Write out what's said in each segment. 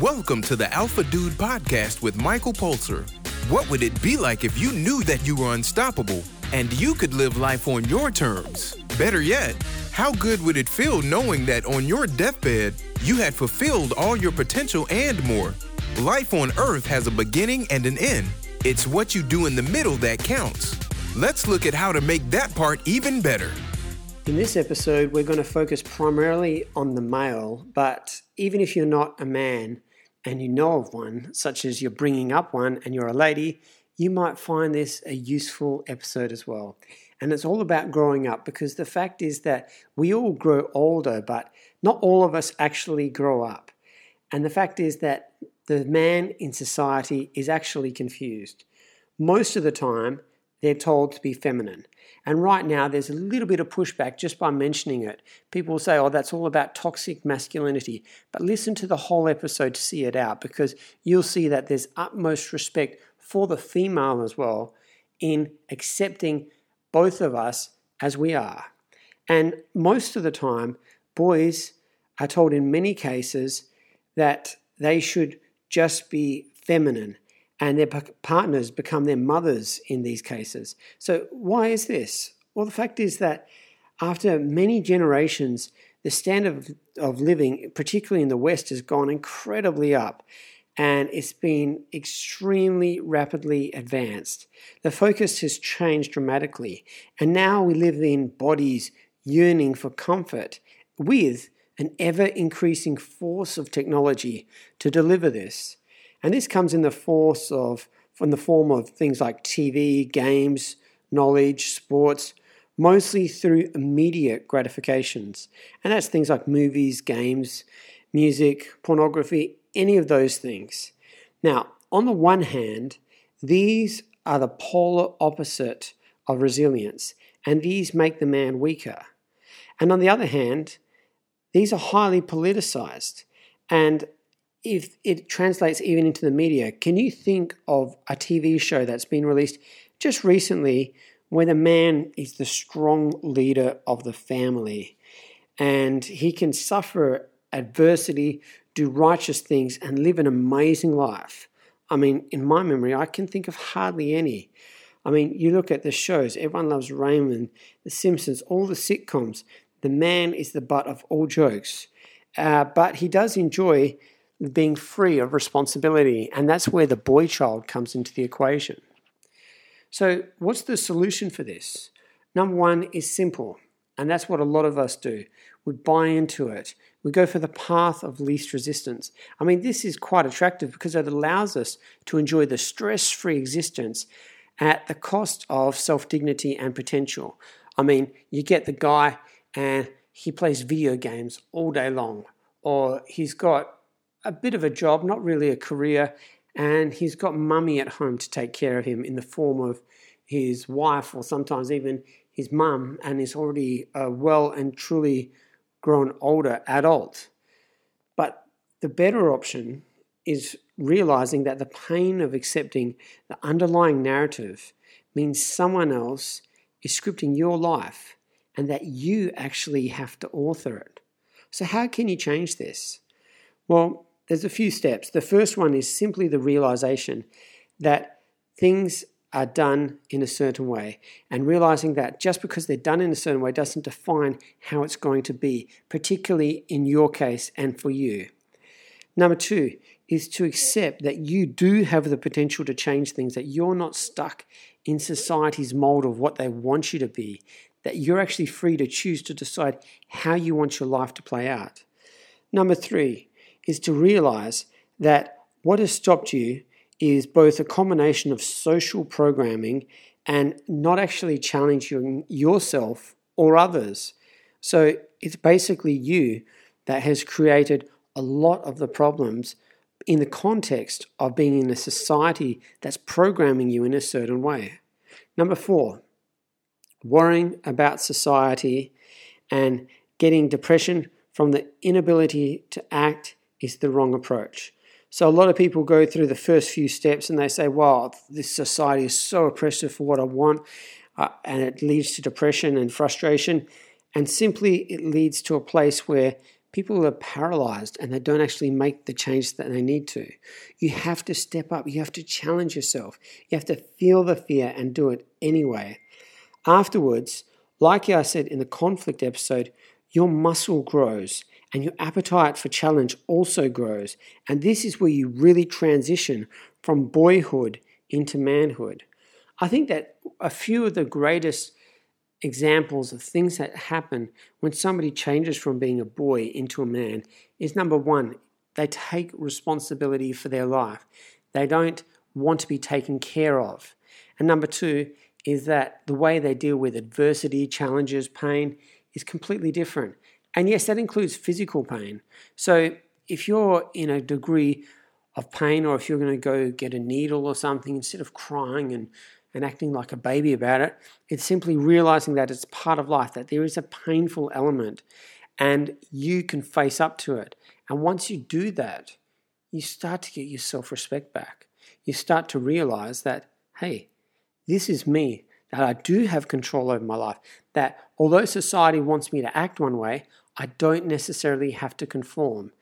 Welcome to the Alpha Dude podcast with Michael Pulser. What would it be like if you knew that you were unstoppable and you could live life on your terms? Better yet, how good would it feel knowing that on your deathbed, you had fulfilled all your potential and more? Life on Earth has a beginning and an end. It's what you do in the middle that counts. Let's look at how to make that part even better. In this episode, we're going to focus primarily on the male, but even if you're not a man, and you know of one, such as you're bringing up one and you're a lady, you might find this a useful episode as well. And it's all about growing up because the fact is that we all grow older, but not all of us actually grow up. And the fact is that the man in society is actually confused. Most of the time, they're told to be feminine. And right now, there's a little bit of pushback just by mentioning it. People will say, oh, that's all about toxic masculinity. But listen to the whole episode to see it out because you'll see that there's utmost respect for the female as well in accepting both of us as we are. And most of the time, boys are told in many cases that they should just be feminine and their partners become their mothers in these cases. So, why is this? Well, the fact is that after many generations, the standard of, living, particularly in the West, has gone incredibly up and it's been extremely rapidly advanced. The focus has changed dramatically, and now we live in bodies yearning for comfort with an ever increasing force of technology to deliver this. And this comes in the force of the form of things like TV, games, knowledge, sports, mostly through immediate gratifications. And that's things like movies, games, music, pornography, any of those things. Now, on the one hand, these are the polar opposite of resilience, and these make the man weaker. And on the other hand, these are highly politicized, and if it translates even into the media, can you think of a TV show that's been released just recently where the man is the strong leader of the family and he can suffer adversity, do righteous things, and live an amazing life? I mean, in my memory, I can think of hardly any. I mean, you look at the shows, everyone loves Raymond, The Simpsons, all the sitcoms. The man is the butt of all jokes. Uh, but he does enjoy being free of responsibility. And that's where the boy child comes into the equation. So, what's the solution for this? Number one is simple, and that's what a lot of us do. We buy into it. We go for the path of least resistance. I mean, this is quite attractive because it allows us to enjoy the stress free existence at the cost of self dignity and potential. I mean, you get the guy and he plays video games all day long, or he's got a bit of a job, not really a career, and he's got mummy at home to take care of him in the form of his wife or sometimes even his mum, and is already a well and truly grown older adult. But the better option is realizing that the pain of accepting the underlying narrative means someone else is scripting your life and that you actually have to author it. So, how can you change this? Well, there's a few steps. The first one is simply the realization that things are done in a certain way and realizing that just because they're done in a certain way doesn't define how it's going to be, particularly in your case and for you. Number two is to accept that you do have the potential to change things, that you're not stuck in society's mold of what they want you to be, that you're actually free to choose to decide how you want your life to play out. Number three is to realize that what has stopped you is both a combination of social programming and not actually challenging yourself or others. So it's basically you that has created a lot of the problems in the context of being in a society that's programming you in a certain way. Number four, worrying about society and getting depression from the inability to act is the wrong approach. So a lot of people go through the first few steps and they say, "Wow, this society is so oppressive for what I want," uh, and it leads to depression and frustration. And simply, it leads to a place where people are paralyzed and they don't actually make the change that they need to. You have to step up, you have to challenge yourself, you have to feel the fear and do it anyway. Afterwards, like I said in the conflict episode, your muscle grows and your appetite for challenge also grows. And this is where you really transition from boyhood into manhood. I think that a few of the greatest examples of things that happen when somebody changes from being a boy into a man is number one, they take responsibility for their life. They don't want to be taken care of. And number two is that the way they deal with adversity, challenges, pain is completely different. And yes, that includes physical pain. So if you're in a degree of pain or if you're going to go get a needle or something, instead of crying and, and acting like a baby about it, it's simply realizing that it's part of life, that there is a painful element and you can face up to it. And once you do that, you start to get your self respect back. You start to realize that, hey, this is me, that I do have control over my life, that although society wants me to act one way, I don't necessarily have to conform.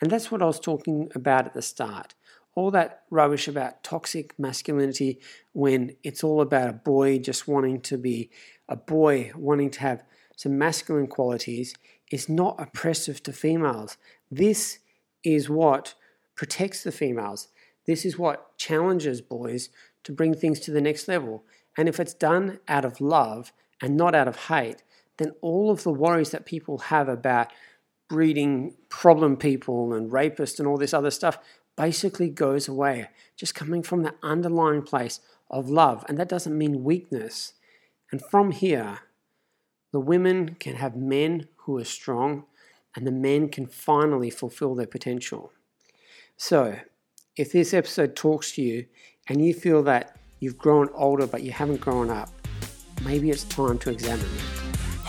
And that's what I was talking about at the start. All that rubbish about toxic masculinity when it's all about a boy just wanting to be a boy, wanting to have some masculine qualities, is not oppressive to females. This is what protects the females. This is what challenges boys to bring things to the next level. And if it's done out of love and not out of hate, then all of the worries that people have about breeding problem people and rapists and all this other stuff basically goes away, just coming from the underlying place of love. And that doesn't mean weakness. And from here, the women can have men who are strong, and the men can finally fulfill their potential. So, if this episode talks to you and you feel that you've grown older but you haven't grown up, maybe it's time to examine it.